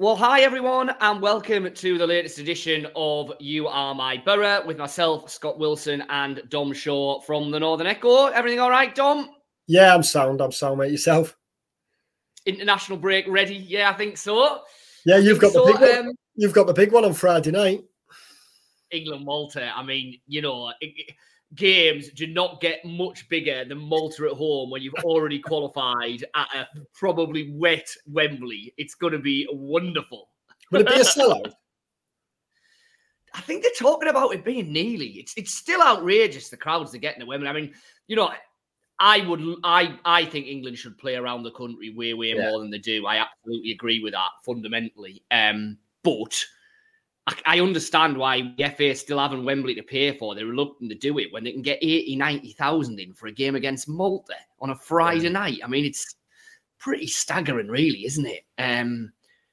Well, hi everyone, and welcome to the latest edition of You Are My Boro with myself, Scott Wilson, and Dom Shaw from the Northern Echo. Everything all right, Dom? Yeah, I'm sound. I'm sound, mate. Yourself? International break ready? Yeah, I think so. Yeah, you've got so, the big um, one. You've got the big one on Friday night. England Malta. I mean, you know, it, games do not get much bigger than Malta at home when you've already qualified at a probably wet Wembley. It's going to be wonderful. Will it be a sellout? I think they're talking about it being nearly. It's it's still outrageous the crowds they're getting at Wembley. I mean, you know, I would I I think England should play around the country way way yeah. more than they do. I absolutely agree with that fundamentally. Um, but I, I understand why the FA still having Wembley to pay for. They're reluctant to do it when they can get 80, 90,000 in for a game against Malta on a Friday yeah. night. I mean, it's pretty staggering, really, isn't it? Um,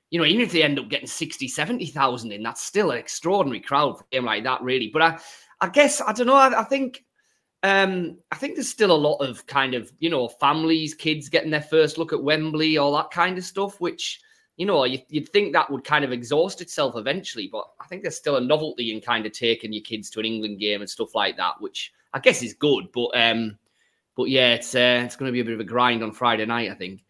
you know, even if they end up getting 60, 70,000 in, that's still an extraordinary crowd for a game like that, really. But I, I guess, I don't know, I, I think. Um, I think there's still a lot of kind of, you know, families, kids getting their first look at Wembley, all that kind of stuff, which you know, you, would think that would kind of exhaust itself eventually, but I think there's still a novelty in kind of taking your kids to an England game and stuff like that, which I guess is good. But um, but yeah, it's uh, it's going to be a bit of a grind on Friday night, I think.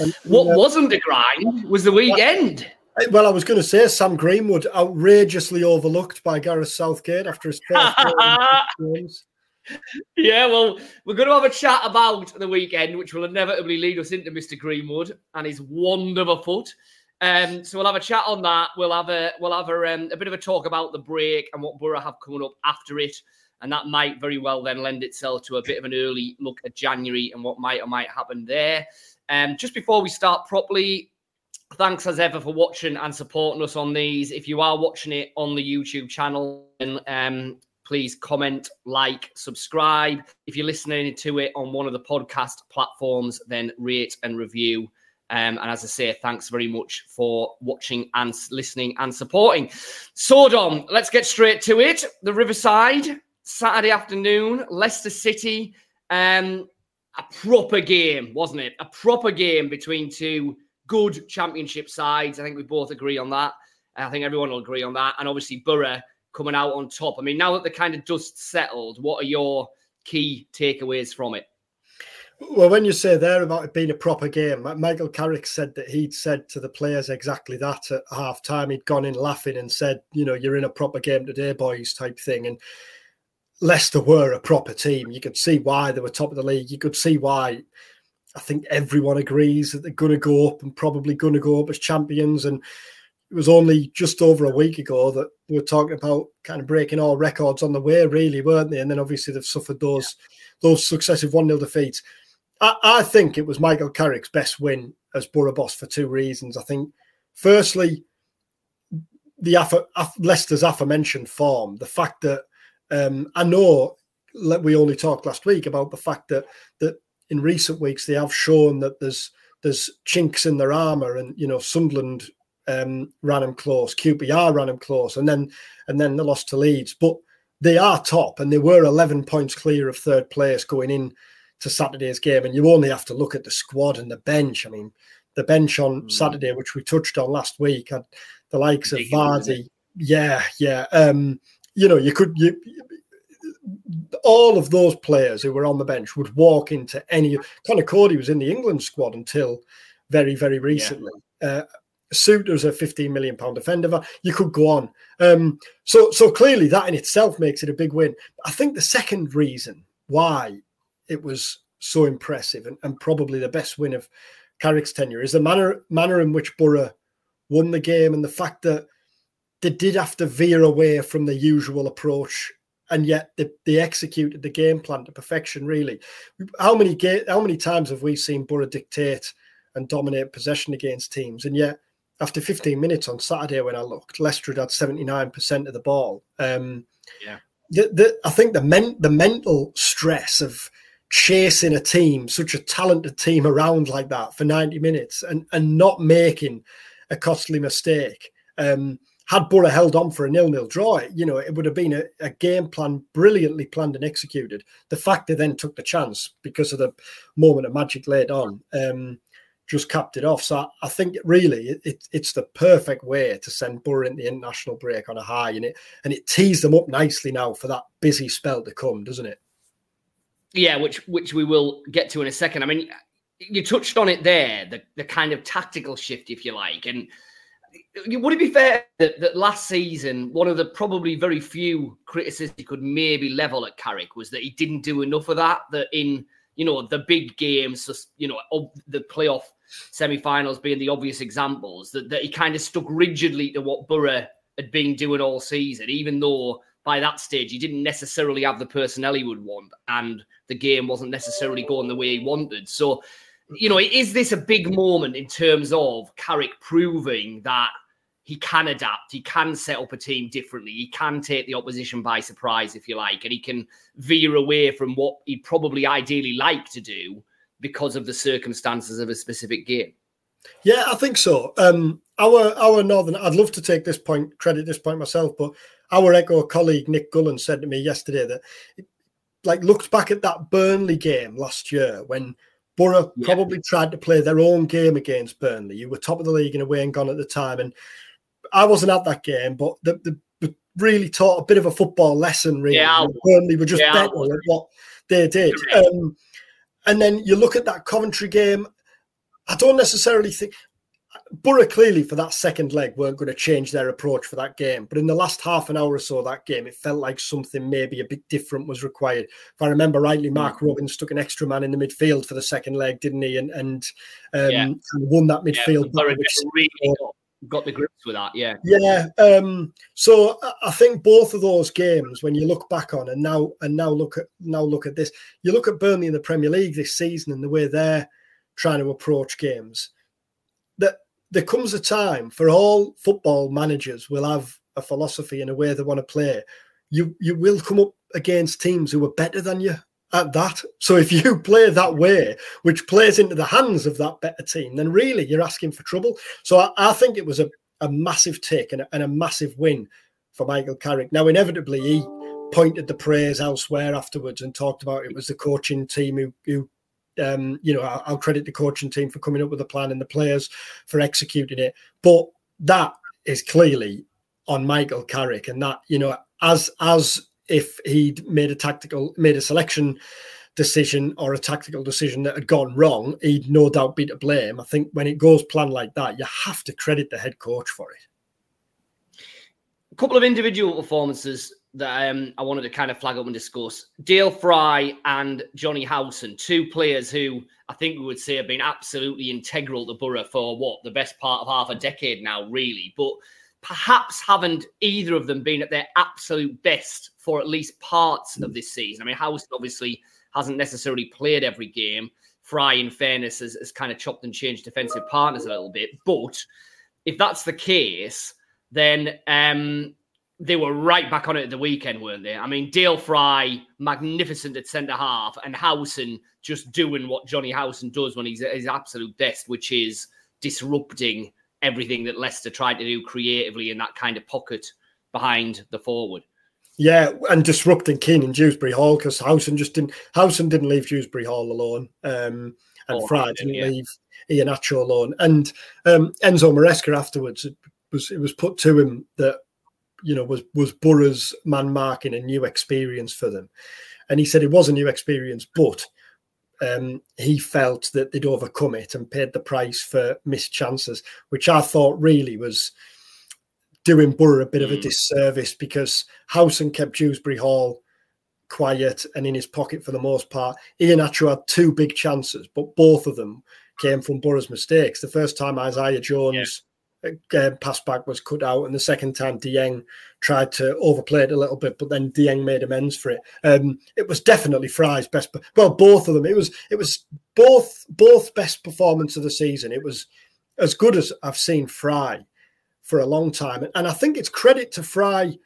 And, what uh, wasn't a grind was the weekend. Well, I was going to say Sam Greenwood outrageously overlooked by Gareth Southgate after his first games. Yeah, well, we're going to have a chat about the weekend, which will inevitably lead us into Mr. Greenwood and his wonderful foot. Um, so we'll have a chat on that. We'll have a we'll have a, um, a bit of a talk about the break and what Boro have coming up after it, and that might very well then lend itself to a bit of an early look at January and what might or might happen there. Um, just before we start properly, thanks as ever for watching and supporting us on these. If you are watching it on the YouTube channel, and um, please comment, like, subscribe. If you're listening to it on one of the podcast platforms, then rate and review. Um, and as I say, thanks very much for watching and listening and supporting. So, Dom, let's get straight to it. The Riverside, Saturday afternoon, Leicester City. Um, a proper game, wasn't it? A proper game between two good championship sides. I think we both agree on that. I think everyone will agree on that. And obviously, Boro coming out on top. I mean, now that the kind of dust settled, what are your key takeaways from it? Well, when you say there about it being a proper game, Michael Carrick said that he'd said to the players exactly that at half time. He'd gone in laughing and said, you know, you're in a proper game today, boys, type thing. And Leicester were a proper team. You could see why they were top of the league. You could see why I think everyone agrees that they're going to go up and probably going to go up as champions. And it was only just over a week ago that we were talking about kind of breaking all records on the way, really, weren't they? And then obviously they've suffered those yeah. those successive 1 0 defeats. I, I, think it was Michael Carrick's best win as Boro boss for two reasons. I think, firstly, the Leicester's aforementioned form, the fact that um, I know we only talked last week about the fact that that in recent weeks they have shown that there's there's chinks in their armor, and you know Sunderland um, ran them close, QPR ran them close, and then and then they lost to Leeds. But they are top, and they were 11 points clear of third place going in to Saturday's game. And you only have to look at the squad and the bench. I mean, the bench on mm. Saturday, which we touched on last week, had the likes of Vardy. Yeah, yeah. Um, you know, you could you all of those players who were on the bench would walk into any Conor Coady was in the England squad until very, very recently. Yeah. Uh, Souttar's a 15 million pound defender. You could go on. Um, so, so clearly that in itself makes it a big win. I think the second reason why it was so impressive and, and probably the best win of Carrick's tenure is the manner manner in which Boro won the game and the fact that they did have to veer away from the usual approach and yet they, they executed the game plan to perfection really how many ga- how many times have we seen Boro dictate and dominate possession against teams and yet after 15 minutes on Saturday when I looked, Leicester had 79% of the ball. Um, yeah. The, the, I think the men, the mental stress of chasing a team, such a talented team around like that for 90 minutes and, and not making a costly mistake. Um, had Boro held on for a nil-nil draw, you know, it would have been a, a, game plan brilliantly planned and executed. The fact they then took the chance because of the moment of magic laid on um, just capped it off. So I, think really it, it, it's the perfect way to send Boro the international break on a high, and it and it tees them up nicely now for that busy spell to come, doesn't it? Yeah, which which we will get to in a second. I mean, you touched on it there, the the kind of tactical shift, if you like, and would it be fair that, that last season one of the probably very few criticisms you could maybe level at Carrick was that he didn't do enough of that. That in you know the big games, you know the playoff semi-finals being the obvious examples, that, that he kind of stuck rigidly to what Boro had been doing all season, even though by that stage he didn't necessarily have the personnel he would want, and the game wasn't necessarily going the way he wanted. So, you know, is this a big moment in terms of Carrick proving that he can adapt, he can set up a team differently, he can take the opposition by surprise, if you like, and he can veer away from what he'd probably ideally like to do because of the circumstances of a specific game. Yeah, I think so. Um, our our northern, I'd love to take this point credit this point myself, but our Echo colleague Nick Gullen said to me yesterday that, like, looked back at that Burnley game last year when Boro yeah. probably tried to play their own game against Burnley. You were top of the league in away and gone at the time, and I wasn't at that game, but the, the, the really taught a bit of a football lesson. Really, yeah, Burnley were just yeah, better at what they did. Um, and then you look at that Coventry game. I don't necessarily think Boro clearly for that second leg weren't going to change their approach for that game. But in the last half an hour or so of that game, it felt like something maybe a bit different was required. If I remember rightly, Mark mm. Robins took an extra man in the midfield for the second leg, didn't he? And and, um, yeah. and won that midfield. Yeah, really got the grips with that. Yeah, yeah. Um, so I think both of those games, when you look back on and now and now look at now look at this, you look at Burnley in the Premier League this season and the way they're trying to approach games. That there comes a time for all football managers will have a philosophy and a way they want to play. You you will come up against teams who are better than you at that. So if you play that way, which plays into the hands of that better team, then really you're asking for trouble. So I, I think it was a, a massive take and a, and a, massive win for Michael Carrick. Now, inevitably, he pointed the praise elsewhere afterwards and talked about it was the coaching team who, who um, you know, I'll, I'll credit the coaching team for coming up with a plan and the players for executing it. But that is clearly on Michael Carrick, and that you know, as as if he'd made a tactical, made a selection decision or a tactical decision that had gone wrong, he'd no doubt be to blame. I think when it goes planned like that, you have to credit the head coach for it. A couple of individual performances that um, I wanted to kind of flag up and discuss. Dael Fry and Jonny Howson, two players who I think we would say have been absolutely integral to Boro for what the best part of half a decade now, really. But perhaps haven't either of them been at their absolute best for at least parts of this season. I mean, House obviously hasn't necessarily played every game. Fry, in fairness, has, has kind of chopped and changed defensive partners a little bit. But if that's the case, then um, they were right back on it at the weekend, weren't they? I mean, Dael Fry, magnificent at centre half, and Howson just doing what Jonny Howson does when he's at his absolute best, which is disrupting everything that Leicester tried to do creatively in that kind of pocket behind the forward. Yeah, and disrupting Keane and Dewsbury Hall because Howson just didn't Howson didn't leave Dewsbury Hall alone. Um, and oh, Fry didn't yeah. leave Iheanacho alone. And um, Enzo Maresca afterwards it was it was put to him that you know was was Boro's man marking a new experience for them. And he said it was a new experience, but um, he felt that they'd overcome it and paid the price for missed chances, which I thought really was doing Boro a bit mm. of a mm. disservice because Howson kept Dewsbury Hall quiet and in his pocket for the most part. Iheanacho had two big chances, but both of them came from Boro's mistakes. The first time Isaiah Jones uh, pass back was cut out, and the second time Dieng tried to overplay it a little bit, but then Dieng made amends for it. Um, it was definitely Fry's best, well, both of them. It was it was both both best performance of the season. It was as good as I've seen Fry for a long time, and I think it's credit to Fry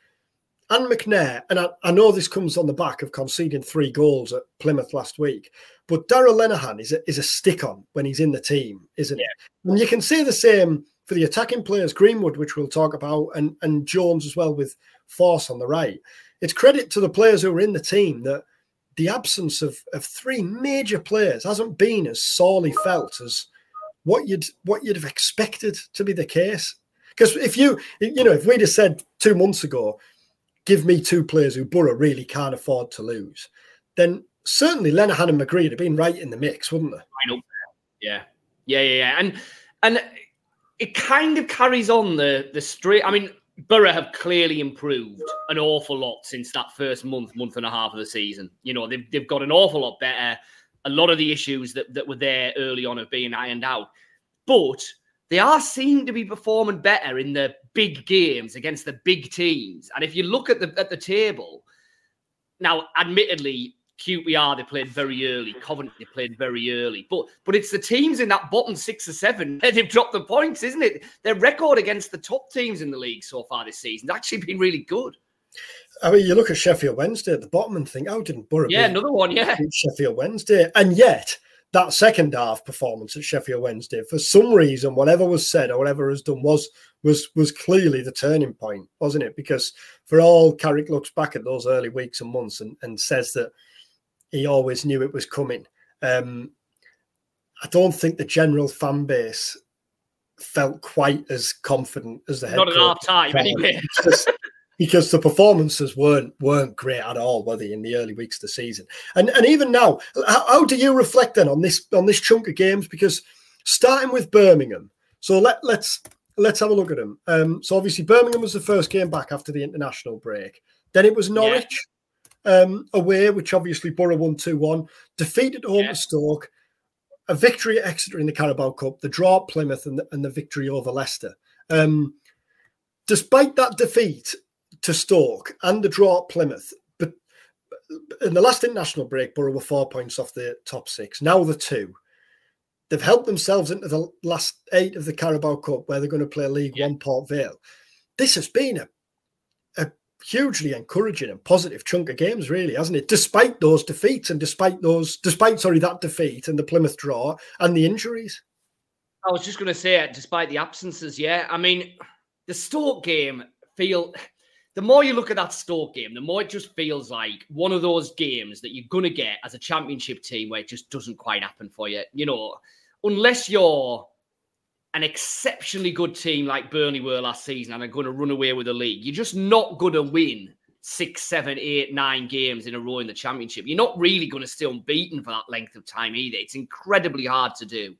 and McNair. And I, I know this comes on the back of conceding three goals at Plymouth last week, but Darragh Lenihan is a, is a stick on when he's in the team, isn't yeah. it? And you can say the same for the attacking players, Greenwood, which we'll talk about, and, and Jones as well with force on the right. It's credit to the players who are in the team that the absence of, of three major players hasn't been as sorely felt as what you'd what you'd have expected to be the case. Because if you you know if we'd have said two months ago, give me two players who Boro really can't afford to lose, then certainly Lenihan and McGree would have been right in the mix, wouldn't they? Yeah, yeah, yeah, yeah, and and it kind of carries on the the straight. I mean, Boro have clearly improved an awful lot since that first month, month and a half of the season. You know, they've they've got an awful lot better. A lot of the issues that, that were there early on have been ironed out. But they are seen to be performing better in the big games against the big teams. And if you look at the at the table, now admittedly, QPR they played very early, mm-hmm. Coventry they played very early, but but it's the teams in that bottom six or seven that they've dropped the points, isn't it? Their record against the top teams in the league so far this season has actually been really good. I mean, you look at Sheffield Wednesday at the bottom and think, how didn't Boro? Yeah, another one, yeah. Sheffield Wednesday, and yet that second half performance at Sheffield Wednesday, for some reason, whatever was said or whatever was done was was was clearly the turning point, wasn't it? Because for all Carrick looks back at those early weeks and months and, and says that he always knew it was coming. Um, I don't think the general fan base felt quite as confident as the head. Not at half time, anyway. because, because, the performances weren't weren't great at all, were they, in the early weeks of the season? And and even now, how, how do you reflect then on this on this chunk of games? Because starting with Birmingham, so let let's let's have a look at them. Um, so obviously Birmingham was the first game back after the international break. Then it was Norwich. Yeah um, away, which obviously Boro won 2 1, defeated home yeah. to Stoke, a victory at Exeter in the Carabao Cup, the draw at Plymouth, and the, and the victory over Leicester. Um, despite that defeat to Stoke and the draw at Plymouth, but in the last international break, Boro were four points off the top six. Now the two. They've helped themselves into the last eight of the Carabao Cup, where they're going to play League yeah. One Port Vale. This has been a hugely encouraging and positive chunk of games, really, hasn't it? Despite those defeats and despite those, despite sorry, that defeat and the Plymouth draw and the injuries. I was just going to say, despite the absences, yeah. I mean, the Stoke game feel. The more you look at that Stoke game, the more it just feels like one of those games that you're going to get as a championship team where it just doesn't quite happen for you. You know, unless you're an exceptionally good team like Burnley were last season and are going to run away with the league. You're just not going to win six, seven, eight, nine games in a row in the championship. You're not really going to stay unbeaten for that length of time either. It's incredibly hard to do.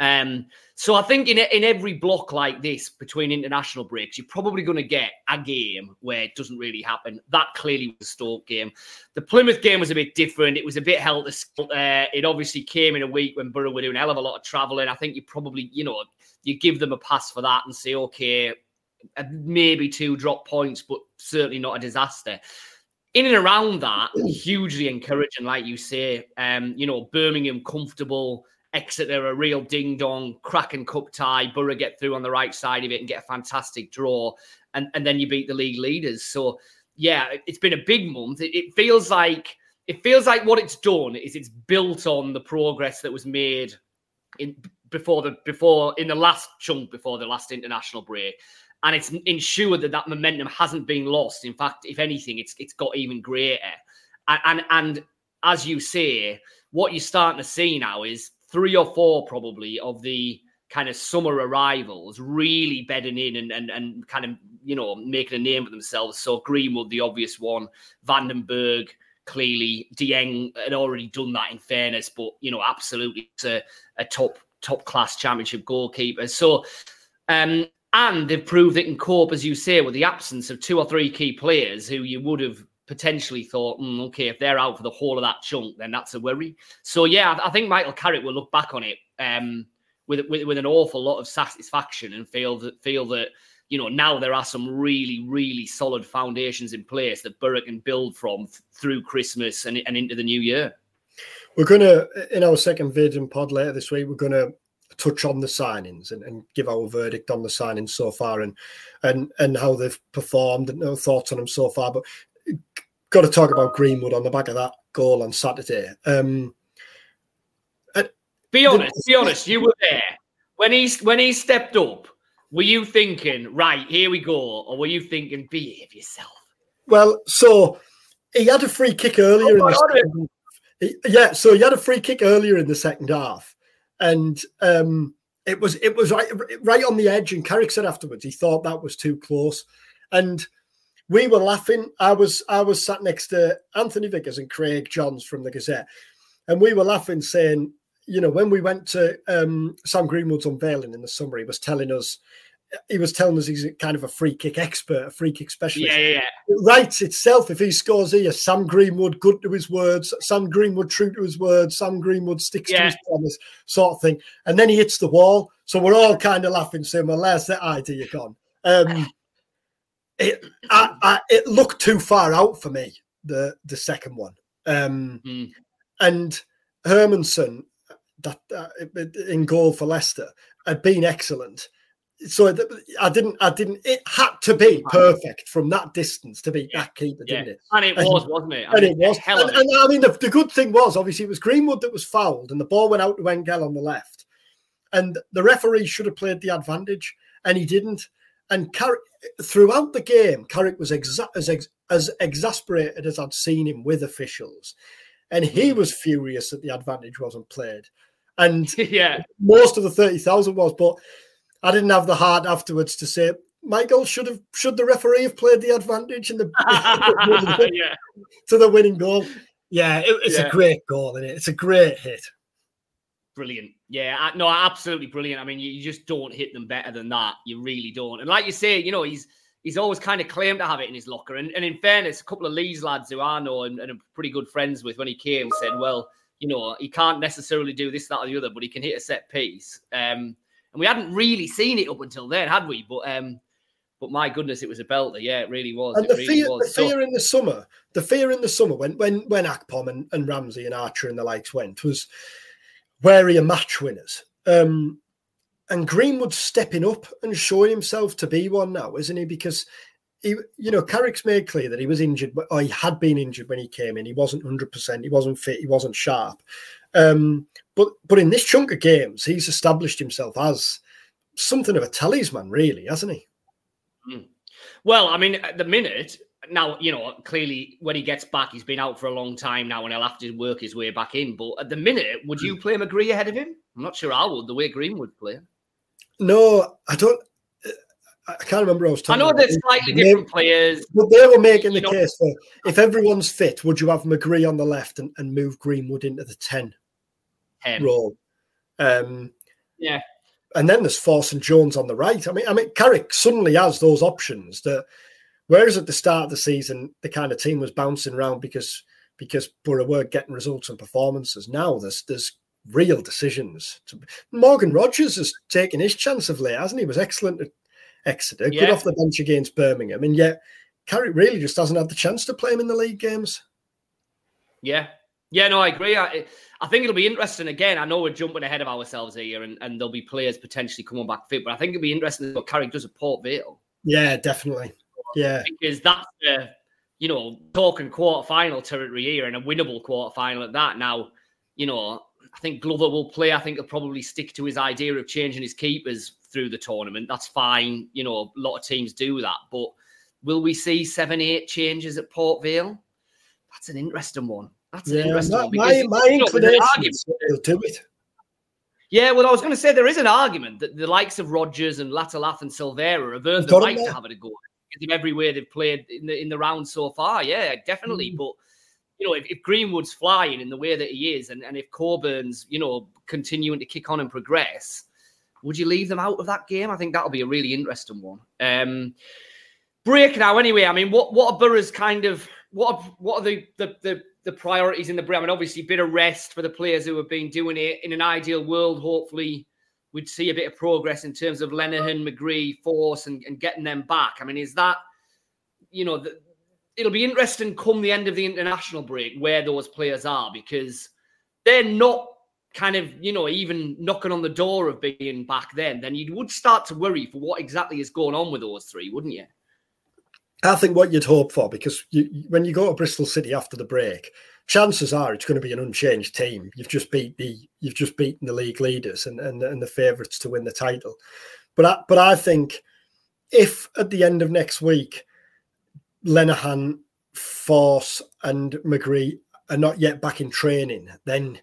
Um, so I think in in every block like this between international breaks, you're probably going to get a game where it doesn't really happen. That clearly was the Stoke game. The Plymouth game was a bit different. It was a bit held. Uh, it obviously came in a week when Boro were doing a hell of a lot of travelling. I think you probably, you know, you give them a pass for that and say, okay, uh, maybe two drop points, but certainly not a disaster. In and around that, hugely encouraging, like you say. Um, you know, Birmingham comfortable Exeter a real ding dong, cracking cup tie. Boro get through on the right side of it and get a fantastic draw, and and then you beat the league leaders. So yeah, it's been a big month. It, it feels like it feels like what it's done is it's built on the progress that was made in before the before in the last chunk before the last international break. And it's ensured that that momentum hasn't been lost. In fact if anything it's it's got even greater. And and, and as you say what you're starting to see now is three or four probably of the kind of summer arrivals really bedding in and, and, and kind of, you know, making a name for themselves. So Greenwood, the obvious one, van den Berg, clearly Dieng had already done that in fairness, but, you know, absolutely it's a, a top, top class championship goalkeepers. So, um, and they've proved they can cope, as you say, with the absence of two or three key players who you would have potentially thought, mm, okay, if they're out for the whole of that chunk, then that's a worry. So yeah, I think Michael Carrick will look back on it um, with, with with an awful lot of satisfaction and feel that feel that you know now there are some really really solid foundations in place that Boro can build from th- through Christmas and, and into the new year. We're gonna in our second vision pod later this week. We're gonna touch on the signings and, and, give our verdict on the signings so far and and and how they've performed and our thoughts on them so far. But got to talk about Greenwood on the back of that goal on Saturday. Um, be honest, the, be honest. You were there when he when he stepped up. Were you thinking, right, here we go, or were you thinking, behave yourself? Well, so he had a free kick earlier. Oh, in the yeah, so he had a free kick earlier in the second half, and um, it was it was right right on the edge. And Carrick said afterwards he thought that was too close, and we were laughing. I was I was sat next to Anthony Vickers and Craig Johns from the Gazette, and we were laughing, saying, you know, when we went to um, Sam Greenwood's unveiling in the summer, he was telling us he was telling us he's kind of a free kick expert, a free kick specialist. Yeah, yeah, yeah. It writes itself if he scores here. Sam Greenwood good to his words. Sam Greenwood true to his words. Sam Greenwood sticks yeah. to his promise, sort of thing. And then he hits the wall. So we're all kind of laughing, saying, "Well, there's that idea gone." Um, it, I, I, it looked too far out for me. The the second one, um, mm. and Hermansen that uh, in goal for Leicester had been excellent so I didn't, I didn't. It had to be perfect from that distance to beat yeah. that keeper, didn't it? And it was, and, wasn't it? I and mean, it was. And, and, and, I mean, the, the, good thing was obviously it was Greenwood that was fouled, and the ball went out to Engel on the left, and the referee should have played the advantage, and he didn't. And Carrick, throughout the game, Carrick was exa- as ex- as exasperated as I'd seen him with officials, and he mm. was furious that the advantage wasn't played. And yeah, most of the thirty thousand was, but I didn't have the heart afterwards to say, Michael, should have should the referee have played the advantage in the yeah. to the winning goal? Yeah, it, it's yeah. a great goal, is it? It's a great hit. Brilliant. Yeah, no, absolutely brilliant. I mean, you, you just don't hit them better than that. You really don't. And like you say, you know, he's he's always kind of claimed to have it in his locker. And, and in fairness, a couple of Leeds lads who I know and, and I'm pretty good friends with when he came said, well, you know, he can't necessarily do this, that, or the other, but he can hit a set piece. Um, and we hadn't really seen it up until then, had we? But um, but my goodness, it was a belter. Yeah, it really was. And it the really fear, was. the fear so, in the summer, the fear in the summer when when when Akpom and, and Ramsey and Archer and the likes went was wary of match winners. Um, and Greenwood's stepping up and showing himself to be one now, isn't he? Because he, you know, Carrick's made clear that he was injured, or he had been injured when he came in. He wasn't hundred percent. He wasn't fit. He wasn't sharp. Um, but but in this chunk of games, he's established himself as something of a talisman, really, hasn't he? Mm. Well, I mean, at the minute now, you know, clearly when he gets back, he's been out for a long time now, and he'll have to work his way back in. But at the minute, would you hmm. play McGree ahead of him? I'm not sure I would. The way Green would play. No, I don't. I can't remember. I was talking. I know they're slightly different players, but they were making the know, case for if everyone's fit, would you have McGree on the left and, and move Greenwood into the 10, 10. role? Um, yeah, and then there's Forss and Jones on the right. I mean, I mean, Carrick suddenly has those options that, whereas at the start of the season the kind of team was bouncing around because because Borough were getting results and performances. Now there's there's real decisions. Morgan Rogers has taken his chance of late, hasn't he? he was excellent at Exeter, yeah. good off the bench against Birmingham, and yet Carrick really just hasn't had the chance to play him in the league games. Yeah, yeah, no, I agree. I, I think it'll be interesting. Again, I know we're jumping ahead of ourselves here, and, and there'll be players potentially coming back fit, but I think it'll be interesting what Carrick does at Port Vale. Yeah, definitely. Yeah, because that's the you know talking quarter final territory here and a winnable quarter final at that. Now, you know, I think Glover will play. I think he'll probably stick to his idea of changing his keepers through the tournament. That's fine. You know, a lot of teams do that, but will we see seven, eight changes at Port Vale? That's an interesting one. That's yeah, interesting my, my, inclination do it. Yeah, well, I was going to say there is an argument that the likes of Rogers and Latte Lath and Silvera have earned the right to have it a go because of every way they've played in the in the round so far. Yeah, definitely. Mm. But you know, if, if, Greenwood's flying in the way that he is, and, and if Coburn's you know continuing to kick on and progress, would you leave them out of that game? I think that'll be a really interesting one. Um, break now, anyway. I mean, what what are Boro's kind of what are, what are the the, the the priorities in the I mean, obviously, a bit of rest for the players who have been doing it. In an ideal world, hopefully, we'd see a bit of progress in terms of Lenihan, McGree, Forss, and, and getting them back. I mean, is that, you know, the, it'll be interesting come the end of the international break where those players are because they're not kind of, you know, even knocking on the door of being back then. Then you would start to worry for what exactly is going on with those three, wouldn't you? I think what you'd hope for, because you, when you go to Bristol City after the break, chances are it's going to be an unchanged team. You've just beat the you've just beaten the league leaders and and, and the favourites to win the title. But I, but I think if at the end of next week, Lenihan, Forss, and McGree are not yet back in training, then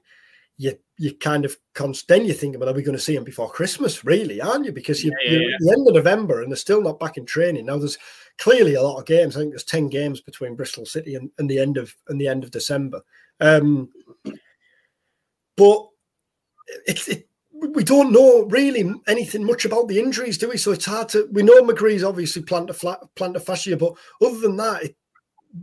you you kind of const- then you think, well, are we going to see him before Christmas? Really, aren't you? Because you, Yeah, yeah, you're at the end of November and they're still not back in training. Now there's clearly a lot of games. I think there's ten games between Bristol City and, and the end of and the end of December. Um, but it's it, we don't know really anything much about the injuries, do we? So it's hard to. We know McGree's obviously plantar flat, plantar fascia, but other than that, it,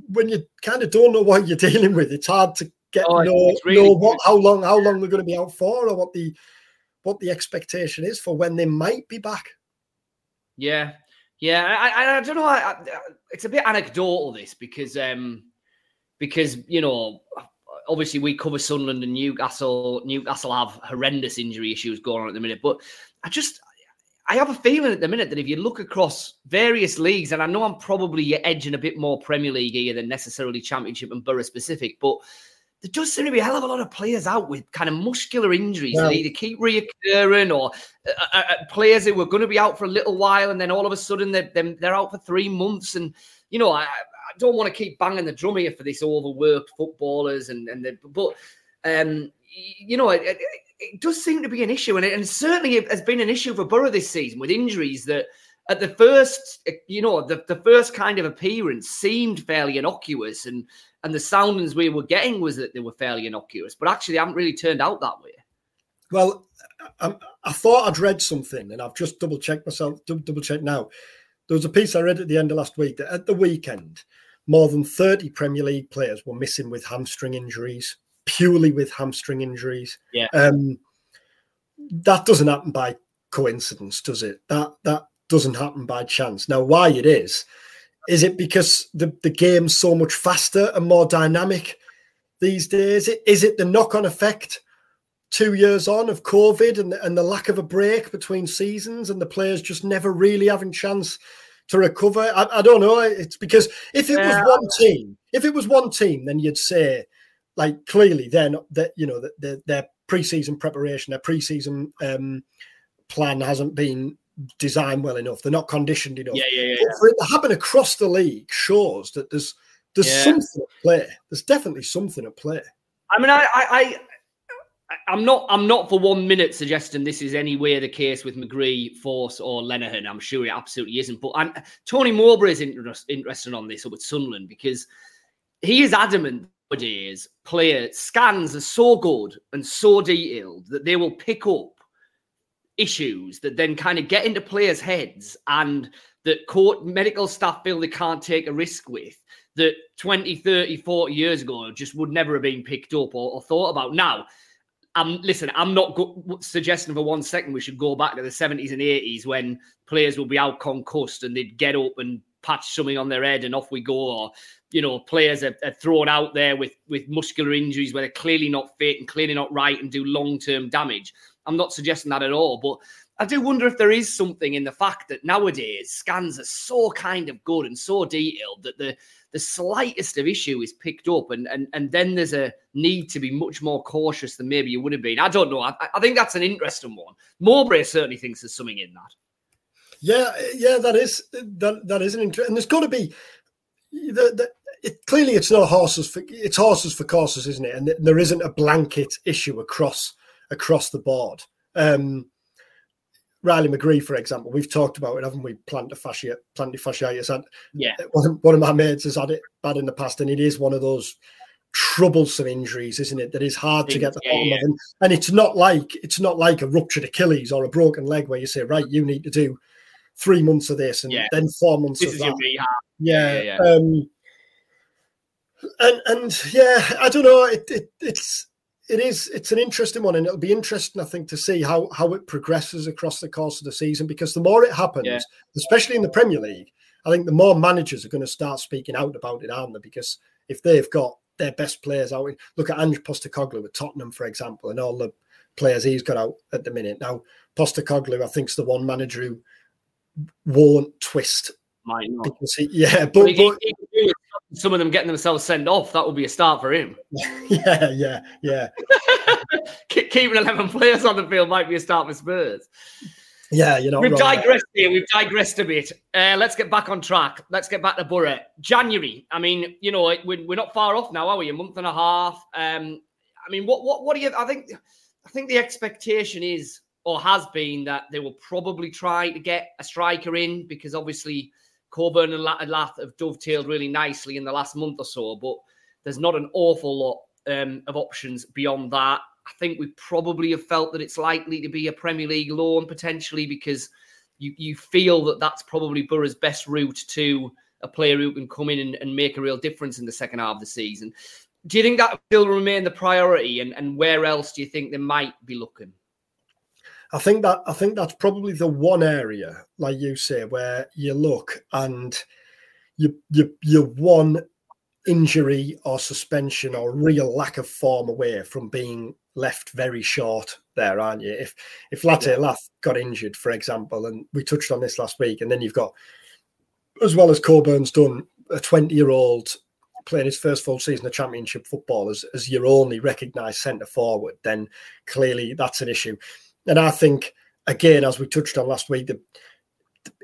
when you kind of don't know what you're dealing with, it's hard to get Oh, know, really know what how long how long they're going to be out for, or what the what the expectation is for when they might be back. Yeah, yeah. I, I, I don't know. I, it's a bit anecdotal this because, um, because you know, obviously we cover Sunderland and Newcastle. Newcastle have horrendous injury issues going on at the minute, but I just. I have a feeling at the minute that if you look across various leagues, and I know I'm probably edging a bit more Premier League here than necessarily Championship and Boro specific, but there does seem to be a hell of a lot of players out with kind of muscular injuries Well- that either keep reoccurring or uh, uh, uh, players who were going to be out for a little while and then all of a sudden they're, they're, they're out for three months. And, you know, I, I don't want to keep banging the drum here for this overworked footballers and, and the, but, um, you know, it, it, it does seem to be an issue. And, it, and certainly it has been an issue for Boro this season with injuries that at the first, you know, the, the first kind of appearance seemed fairly innocuous and, and the soundings we were getting was that they were fairly innocuous, but actually they haven't really turned out that way. Well, I, I thought I'd read something, and I've just double checked myself. Double, checked now. There was a piece I read at the end of last week that at the weekend, more than thirty Premier League players were missing with hamstring injuries, purely with hamstring injuries. Yeah. Um, that doesn't happen by coincidence, does it? That that doesn't happen by chance. Now, why it is? Is it because the, the game's so much faster and more dynamic these days? Is it the knock on effect two years on of COVID and, and the lack of a break between seasons and the players just never really having chance to recover? I, I don't know. It's because if it Yeah. was one team, if it was one team, then you'd say, like, clearly they're not, that you know, that their, their pre-season preparation, their pre-season um, plan hasn't been designed well enough. They're not conditioned enough yeah, yeah. but for it to happen across the league shows that there's there's Yeah. something at play. There's definitely something at play. I mean, I, I, I, I'm not, I'm not for one minute suggesting this is anywhere the case with McGree, Forss, or Lenihan. I'm sure it absolutely isn't. But I'm, Tony Mowbray is interest, interested on this with Sunderland because he is adamant nowadays player scans are so good and so detailed that they will pick up issues that then kind of get into players' heads and that court medical staff feel they can't take a risk with that 20, 30, 40 years ago just would never have been picked up or, or thought about. Now, I'm listen, I'm not go- suggesting for one second we should go back to the 70s and 80s when players would be out concussed and they'd get up and patch something on their head and off we go or you know players are, are thrown out there with with muscular injuries where they're clearly not fit and clearly not right and do long-term damage i'm not suggesting that at all but i do wonder if there is something in the fact that nowadays scans are so kind of good and so detailed that the the slightest of issue is picked up and and and then there's a need to be much more cautious than maybe you would have been. I don't know. I, I think that's an interesting one. Mowbray certainly thinks there's something in that. Yeah, yeah, that is that that is an interest, and there's got to be the, the it, clearly it's not horses for it's horses for courses, isn't it? And there isn't a blanket issue across across the board. Um, Riley McGree, for example, we've talked about it, haven't we? Plantar fascia, plantar fasciitis. And yeah one of, one of my mates has had it bad in the past, and it is one of those troublesome injuries, isn't it? That is hard to get the Yeah, bottom yeah. of, and, and it's not like it's not like a ruptured Achilles or a broken leg where you say, right, you need to do three months of this and Yeah. then four months this of that. your rehab Yeah, yeah, Um, and and yeah, I don't know. It, it it's it is it's an interesting one, and it'll be interesting, I think, to see how how it progresses across the course of the season. Because the more it happens, Yeah. especially in the Premier League, I think the more managers are going to start speaking out about it, aren't they? Because if they've got their best players out, look at Ange Postecoglou with Tottenham, for example, and all the players he's got out at the minute. Now, Postecoglou, I think, is the one manager who won't twist might not he, yeah, But but, he- he- but he could do with some of them getting themselves sent off. That would be a start for him. yeah, yeah, yeah. Keeping eleven players on the field might be a start for Spurs. Yeah, you know. We've wrong. digressed here. We've digressed a bit. Uh, let's get back on track. Let's get back to Boro. January. I mean, you know, we're, we're not far off now, are we? A month and a half. Um, I mean, what what what do you? I think I think the expectation is or has been that they will probably try to get a striker in because obviously Coburn and Lath have dovetailed really nicely in the last month or so, but there's not an awful lot um, of options beyond that. I think we probably have felt that it's likely to be a Premier League loan potentially because you, you feel that that's probably Boro's best route to a player who can come in and, and make a real difference in the second half of the season. Do you think that still remain the priority, and, and where else do you think they might be looking? I think that I think that's probably the one area, like you say, where you look and you you you one injury or suspension or real lack of form away from being left very short there, aren't you? If if Latte yeah. Lath got injured, for example, and we touched on this last week, and then you've got, as well as Coburn's done, a 20 year old playing his first full season of championship football as, as your only recognised centre forward, then clearly that's an issue. And I think, again, as we touched on last week, the,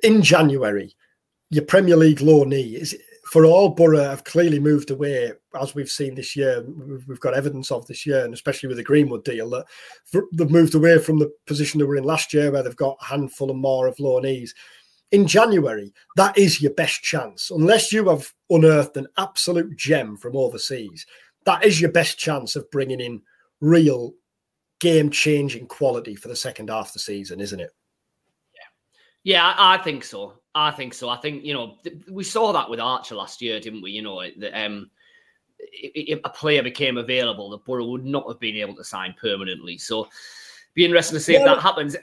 in January, your Premier League loanees for all Boro have clearly moved away, as we've seen this year. We've got evidence of this year, and especially with the Greenwood deal, that they've moved away from the position they were in last year, where they've got a handful and more of loanees. In January, that is your best chance, unless you have unearthed an absolute gem from overseas. That is your best chance of bringing in real game-changing quality for the second half of the season, isn't it? Yeah, yeah, I think so. I think so. I think you know we saw that with Archer last year, didn't we? You know, that um, if a player became available, the Boro would not have been able to sign permanently. So, be interesting to see yeah. if that happens.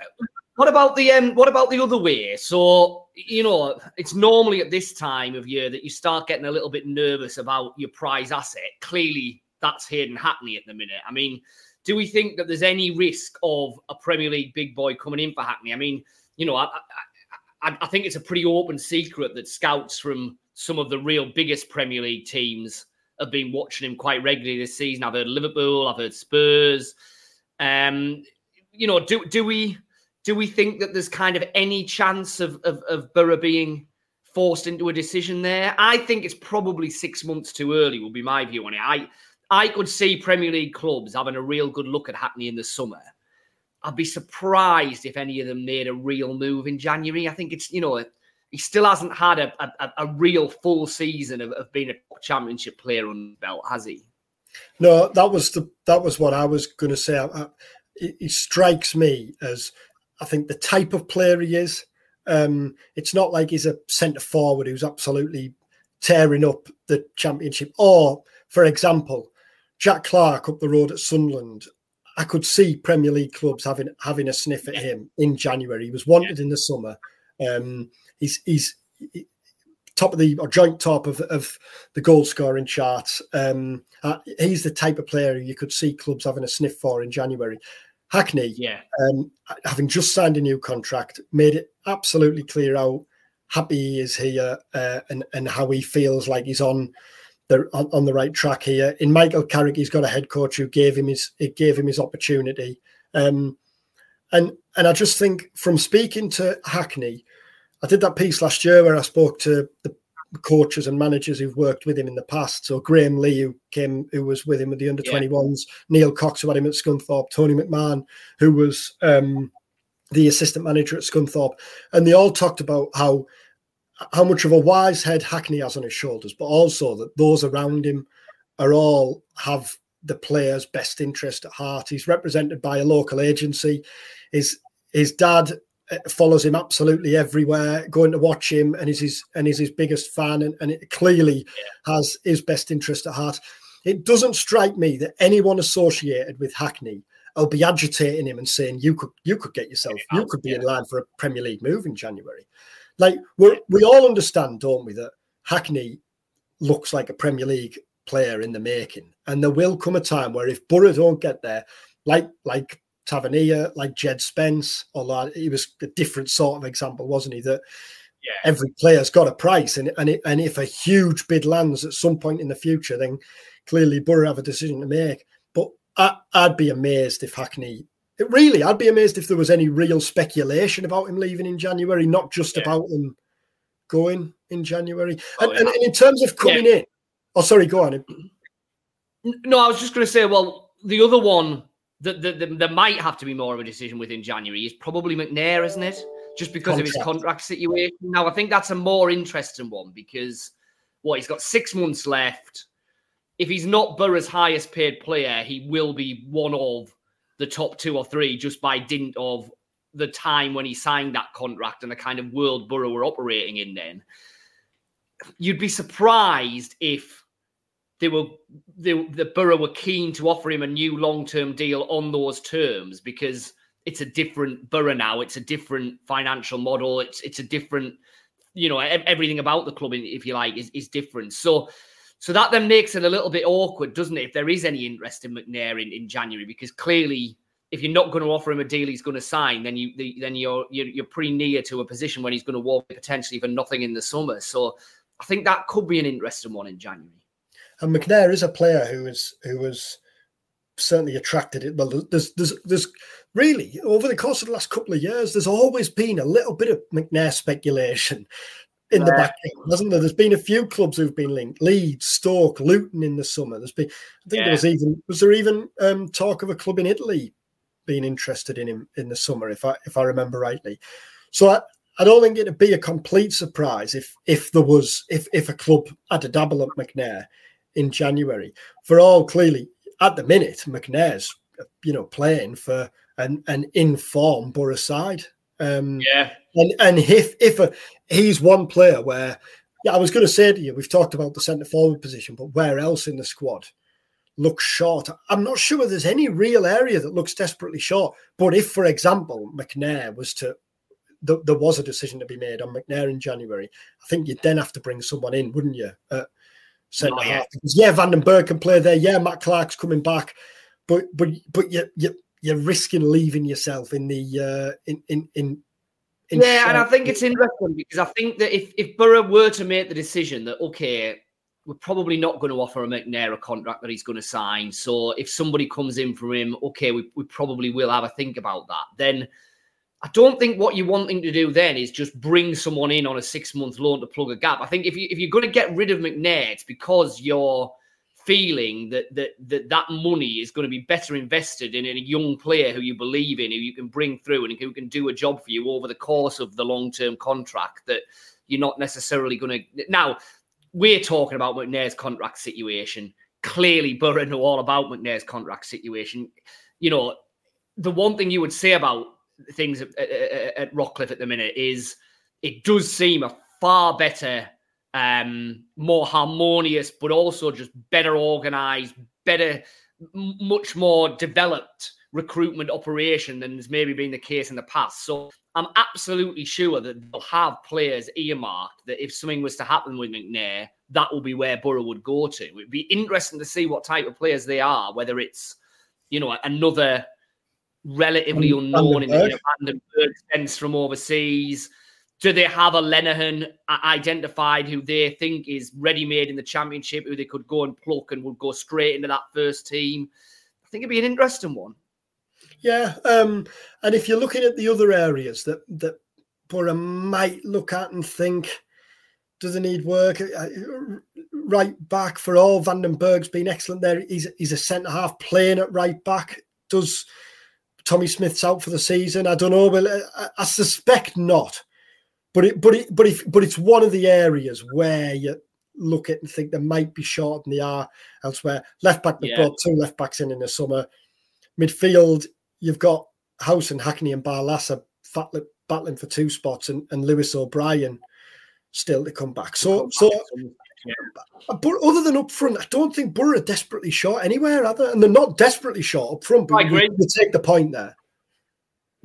What about the um? What about the other way? So you know, it's normally at this time of year that you start getting a little bit nervous about your prize asset. Clearly, that's Hayden Hackney at the minute. I mean, do we think that there's any risk of a Premier League big boy coming in for Hackney? I mean, you know, I, I, I think it's a pretty open secret that scouts from some of the real biggest Premier League teams have been watching him quite regularly this season. I've heard Liverpool, I've heard Spurs. Um, you know, do do we do we think that there's kind of any chance of of, of Boro being forced into a decision there? I think it's probably six months too early. Will be my view on it. I I could see Premier League clubs having a real good look at Hackney in the summer I'd be surprised if any of them made a real move in January. I think it's, you know, he still hasn't had a, a, a real full season of, of being a championship player on the belt, has he? No, that was the that was what I was going to say. I, he strikes me as I think the type of player he is. Um, it's not like he's a centre forward who's absolutely tearing up the championship. Or, for example, Jack Clarke up the road at Sunderland I could see Premier League clubs having having a sniff at him in January. He was wanted in the summer. Um, he's he's top of the or joint top of, of the goal scoring charts. Um, uh, he's the type of player you could see clubs having a sniff for in January. Hackney, yeah, um, having just signed a new contract, made it absolutely clear how happy he is here uh, and and how he feels like he's on they're on, the right track here. In Michael Carrick, he's got a head coach who gave him his it gave him his opportunity. Um, and and I just think from speaking to Hackney, I did that piece last year where I spoke to the coaches and managers who've worked with him in the past. So Graham Lee, who came, who was with him with the under twenty ones, Neil Cox, who had him at Scunthorpe, Tony McMahon, who was um, the assistant manager at Scunthorpe, and they all talked about how how much of a wise head Hackney has on his shoulders, but also that those around him are all have the player's best interest at heart. He's represented by a local agency. His his dad uh, follows him absolutely everywhere, going to watch him, and is his and is his biggest fan, and, and it clearly yeah. has his best interest at heart. It doesn't strike me that anyone associated with Hackney will be agitating him and saying you could you could get yourself, you could be yeah. in line for a Premier League move in January. Like we we all understand, don't we, that Hackney looks like a Premier League player in the making, and there will come a time where if Boro don't get there, like like Tavernier, like Jed Spence, although he was a different sort of example, wasn't he? That yeah. every player's got a price, and and it, and if a huge bid lands at some point in the future, then clearly Boro have a decision to make. But I, I'd be amazed if Hackney it really, I'd be amazed if there was any real speculation about him leaving in January, not just yeah. about him going in January. Oh, and, yeah. and, in terms of coming yeah. in, oh, sorry, go on. No, I was just going to say, well, the other one that the, the, there might have to be more of a decision within January is probably McNair, isn't it? Just because contract. of his contract situation. Now, I think that's a more interesting one because what he's got six months left. If he's not Boro's highest paid player, he will be one of the top two or three just by dint of the time when he signed that contract and the kind of world Boro were operating in then. You'd be surprised if they were they, the Boro were keen to offer him a new long term deal on those terms because it's a different Boro now. It's a different financial model. It's it's a different, you know, everything about the club, if you like, is, is different. So so that then makes it a little bit awkward, doesn't it? If there is any interest in McNair in, in January, because clearly if you're not going to offer him a deal he's going to sign, then you then you're you're, you're pretty near to a position when he's going to walk potentially for nothing in the summer. So I think that could be an interesting one in January. And McNair is a player who is who was certainly attracted it. Well, there's there's there's really over the course of the last couple of years, there's always been a little bit of McNair speculation in the back end, hasn't there? There's been a few clubs who've been linked: Leeds, Stoke, Luton in the summer. There's been, I think yeah. there was even was there even um, talk of a club in Italy being interested in him in the summer, if I if I remember rightly. So I, I don't think it'd be a complete surprise if if there was if if a club had a dabble at McNair in January. For all clearly at the minute, McNair's you know playing for an an informed Boro side. Um, yeah, and and if if a, he's one player where yeah, I was going to say to you, we've talked about the centre forward position, but where else in the squad looks short? I'm not sure there's any real area that looks desperately short. But if, for example, McNair was to there was a decision to be made on McNair in January, I think you'd then have to bring someone in, wouldn't you? Uh, centre half. Because yeah, Van den Berg can play there. Yeah, Matt Clarke's coming back, but but but you you you're risking leaving yourself in the uh, in in in. in yeah, and I think it's interesting because I think that if if Boro were to make the decision that okay, we're probably not going to offer a McNair a contract that he's going to sign. So if somebody comes in for him, okay, we, we probably will have a think about that. Then I don't think what you're wanting to do then is just bring someone in on a six month loan to plug a gap. I think if you if you're going to get rid of McNair, it's because you're feeling that that that that money is going to be better invested in a young player who you believe in, who you can bring through and who can do a job for you over the course of the long term contract. That you're not necessarily going to now. We're talking about McNair's contract situation. Clearly, Boro know all about McNair's contract situation. You know, the one thing you would say about things at, at, at Rockliffe at the minute is it does seem a far better, um, more harmonious, but also just better organized, better, m- much more developed recruitment operation than has maybe been the case in the past. So I'm absolutely sure that they'll have players earmarked that if something was to happen with McNair, that will be where Boro would go to. It'd be interesting to see what type of players they are, whether it's, you know, another relatively unknown in the Van den Berg sense from overseas? Do they have a Lenihan identified who they think is ready made in the championship, who they could go and pluck and would go straight into that first team? I think it'd be an interesting one. Yeah, um, and if you're looking at the other areas that that Boro might look at and think, does it need work? Uh, uh, right back for all, Van den Berg's been excellent there. He's he's a centre half playing at right back. Does Tommy Smith's out for the season. I don't know, but I, I suspect not. But it, but it, but if, but it's one of the areas where you look at and think there might be short than they are elsewhere. Left back, they've yeah. brought two left backs in in the summer. Midfield, you've got Howson and Hackney and Barlaser battling for two spots, and, and Lewis O'Brien still to come back. So, so but other than up front, I don't think Boro are desperately short anywhere, other and they're not desperately short up front. But I agree. You take the point there.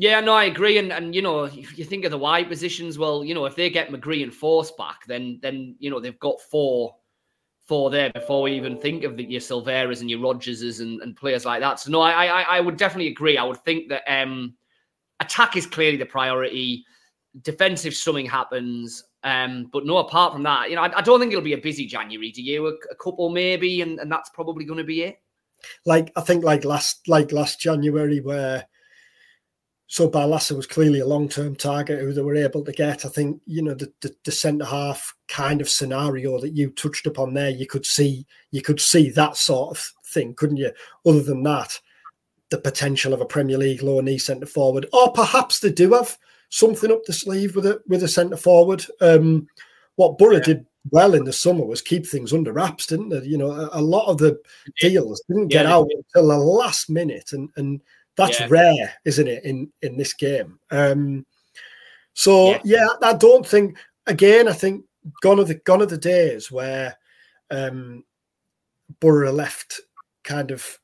Yeah, no, I agree. And and you know, if you think of the wide positions, well, you know, if they get McGree and Forss back, then then you know they've got four four there before we even think of the, your Silveras and your Rogerses and, and players like that. So no, I, I I would definitely agree. I would think that um attack is clearly the priority. Defensive something happens. Um, but no, apart from that, you know, I, I, don't think it'll be a busy January. Do you? A, a couple maybe, and, and that's probably going to be it. Like I think, like last like last January, where so Barlaser was clearly a long term target who they were able to get. I think you know the, the, the centre half kind of scenario that you touched upon there. You could see you could see that sort of thing, couldn't you? Other than that, the potential of a Premier League loanee centre forward, or perhaps they do have something up the sleeve with a with a centre forward. Um, what Boro yeah. did well in the summer was keep things under wraps, didn't they? You know, a, a lot of the deals didn't get yeah, out until the last minute, and and that's yeah. rare, isn't it, in in this game? Um, so yeah. I don't think. Again, I think gone are the gone are the days where um, Boro left kind of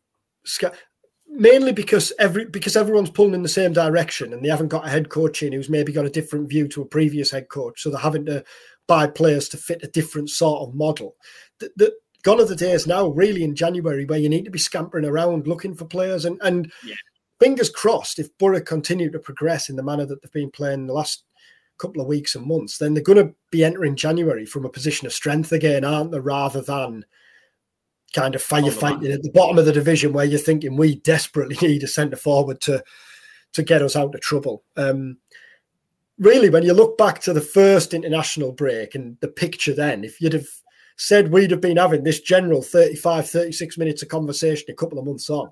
mainly because every because everyone's pulling in the same direction and they haven't got a head coach in who's maybe got a different view to a previous head coach, so they're having to buy players to fit a different sort of model. The, the gone are the days now, really, in January where you need to be scampering around looking for players and and yeah. Fingers crossed if Boro continue to progress in the manner that they've been playing the last couple of weeks and months, then they're going to be entering January from a position of strength again, aren't they? Rather than kind of firefighting at the bottom of the division where you're thinking we desperately need a centre forward to to get us out of trouble. Um, really, when you look back to the first international break and the picture then, if you'd have said we'd have been having this general 35, 36 minutes of conversation a couple of months on,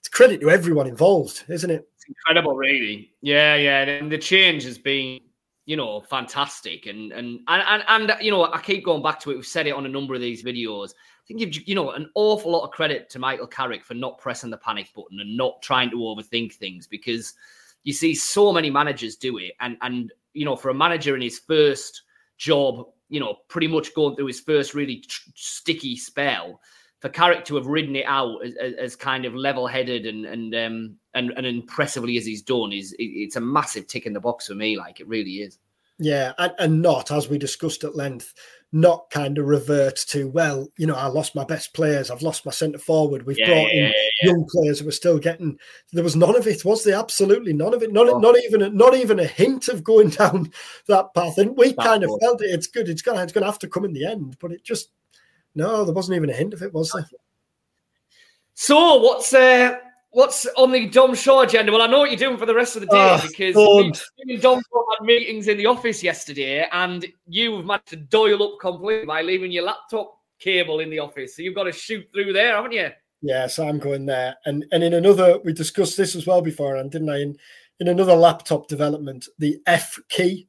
it's credit to everyone involved, isn't it? It's incredible, really. Yeah, yeah. And the change has been, you know, fantastic. And and and and, and you know, I keep going back to it. We've said it on a number of these videos I think give you know an awful lot of credit to Michael Carrick for not pressing the panic button and not trying to overthink things because you see so many managers do it, and and you know for a manager in his first job, you know, pretty much going through his first really sticky spell, for Carrick to have ridden it out as, as kind of level-headed and and um and, and impressively as he's done is it, it's a massive tick in the box for me. Like it really is. Yeah, and, and not as we discussed at length not kind of revert to well you know i lost my best players i've lost my centre forward we've yeah, brought in yeah, yeah, young players who are still getting there was none of it was there absolutely none of it not, oh. not even a, not even a hint of going down that path and we that kind of felt it it's good it's gonna it's gonna have to come in the end but it just no there wasn't even a hint of it was there so what's uh what's on the Dom Shaw agenda? Well, I know what you're doing for the rest of the day oh, because me and Dom had meetings in the office yesterday, and you've managed to doil up completely by leaving your laptop cable in the office. So you've got to shoot through there, haven't you? Yeah, so I'm going there. And and in another, we discussed this as well before, and didn't I? In, in another laptop development, the F key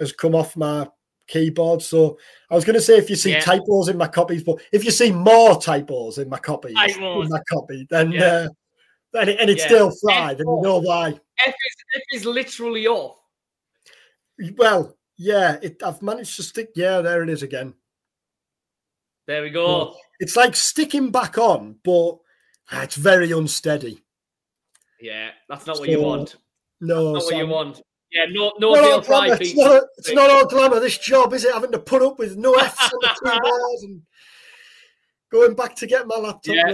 has come off my keyboard. So I was going to say if you see yeah. typos in my copies, but if you see more typos in my copy, in my copy, then yeah. uh, and, it, and it's yeah. still fried, and you know why. F is, F is literally off. Well, yeah, it, I've managed to stick. Yeah, there it is again. There we go. It's like sticking back on, but it's very unsteady. Yeah, that's not so, what you want. No, that's not what you want. Yeah, no, no Dale Pride. It's, not, it's not all glamour. This job is it? Having to put up with no F's on the bars and going back to get my laptop. Yeah.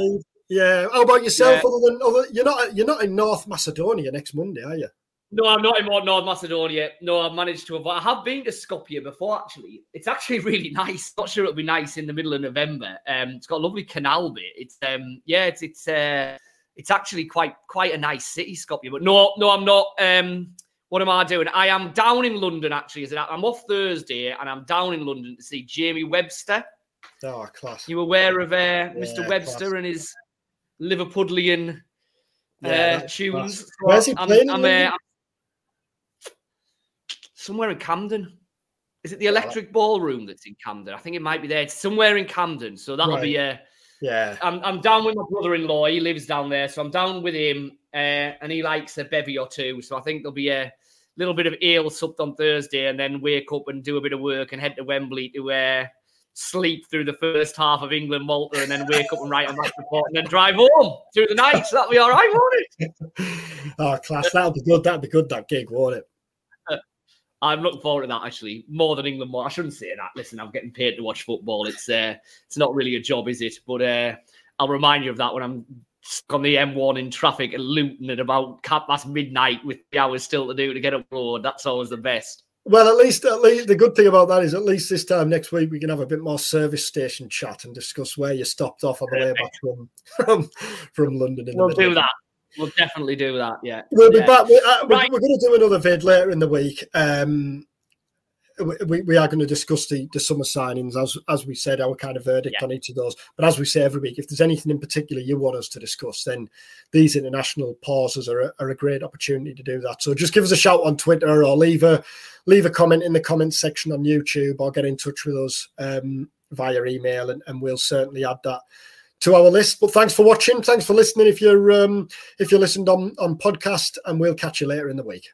Yeah. How about yourself? Yeah. Other than other, you're not you're not in North Macedonia next Monday, are you? No, I'm not in North Macedonia. No, I've managed to avoid. I have been to Skopje before. Actually, it's actually really nice. Not sure it'll be nice in the middle of November. Um, it's got a lovely canal bit. It's um, yeah, it's it's uh, it's actually quite quite a nice city, Skopje. But no, no, I'm not. Um, what am I doing? I am down in London actually. Is it? I'm off Thursday, and I'm down in London to see Jamie Webster. Oh, class! You aware of uh, yeah, Mr. Webster class. and his Liverpudlian yeah, uh, tunes. Where's he playing? I'm, I'm, uh, somewhere in Camden. Is it the Electric Ballroom that's in Camden? I think it might be there. It's somewhere in Camden. So that'll right. be uh, a. Yeah. I'm, I'm down with my brother in law. He lives down there. So I'm down with him uh, and he likes a bevy or two. So I think there'll be a little bit of ale supped on Thursday and then wake up and do a bit of work and head to Wembley to uh, sleep through the first half of England Malta and then wake up and write a match report and then drive home through the night. So that'll be all right, won't it? oh, class. That'll be good. That'll be good, that gig, won't it? I'm looking forward to that actually more than England. More, I shouldn't say that. Listen, I'm getting paid to watch football. It's uh, it's not really a job, is it? But uh, I'll remind you of that when I'm on the M1 in traffic and Luton at about past midnight with the hours still to do to get up road. That's always the best. Well, at least, at least the good thing about that is at least this time next week we can have a bit more service station chat and discuss where you stopped off on the way back from from, from London. we'll do that. We'll definitely do that. Yeah, we'll yeah. be back. We, uh, right. We're, we're going to do another vid later in the week. Um, we, we are going to discuss the, the summer signings. As as we said our kind of verdict yeah. on each of those. But as we say every week if there's anything in particular you want us to discuss then these international pauses are a, are a great opportunity to do that. So just give us a shout on twitter or leave a leave a comment in the comments section on youtube or get in touch with us um, via email and, and we'll certainly add that to our list. But thanks for watching. Thanks for listening if you're um, if you listened on on podcast and we'll catch you later in the week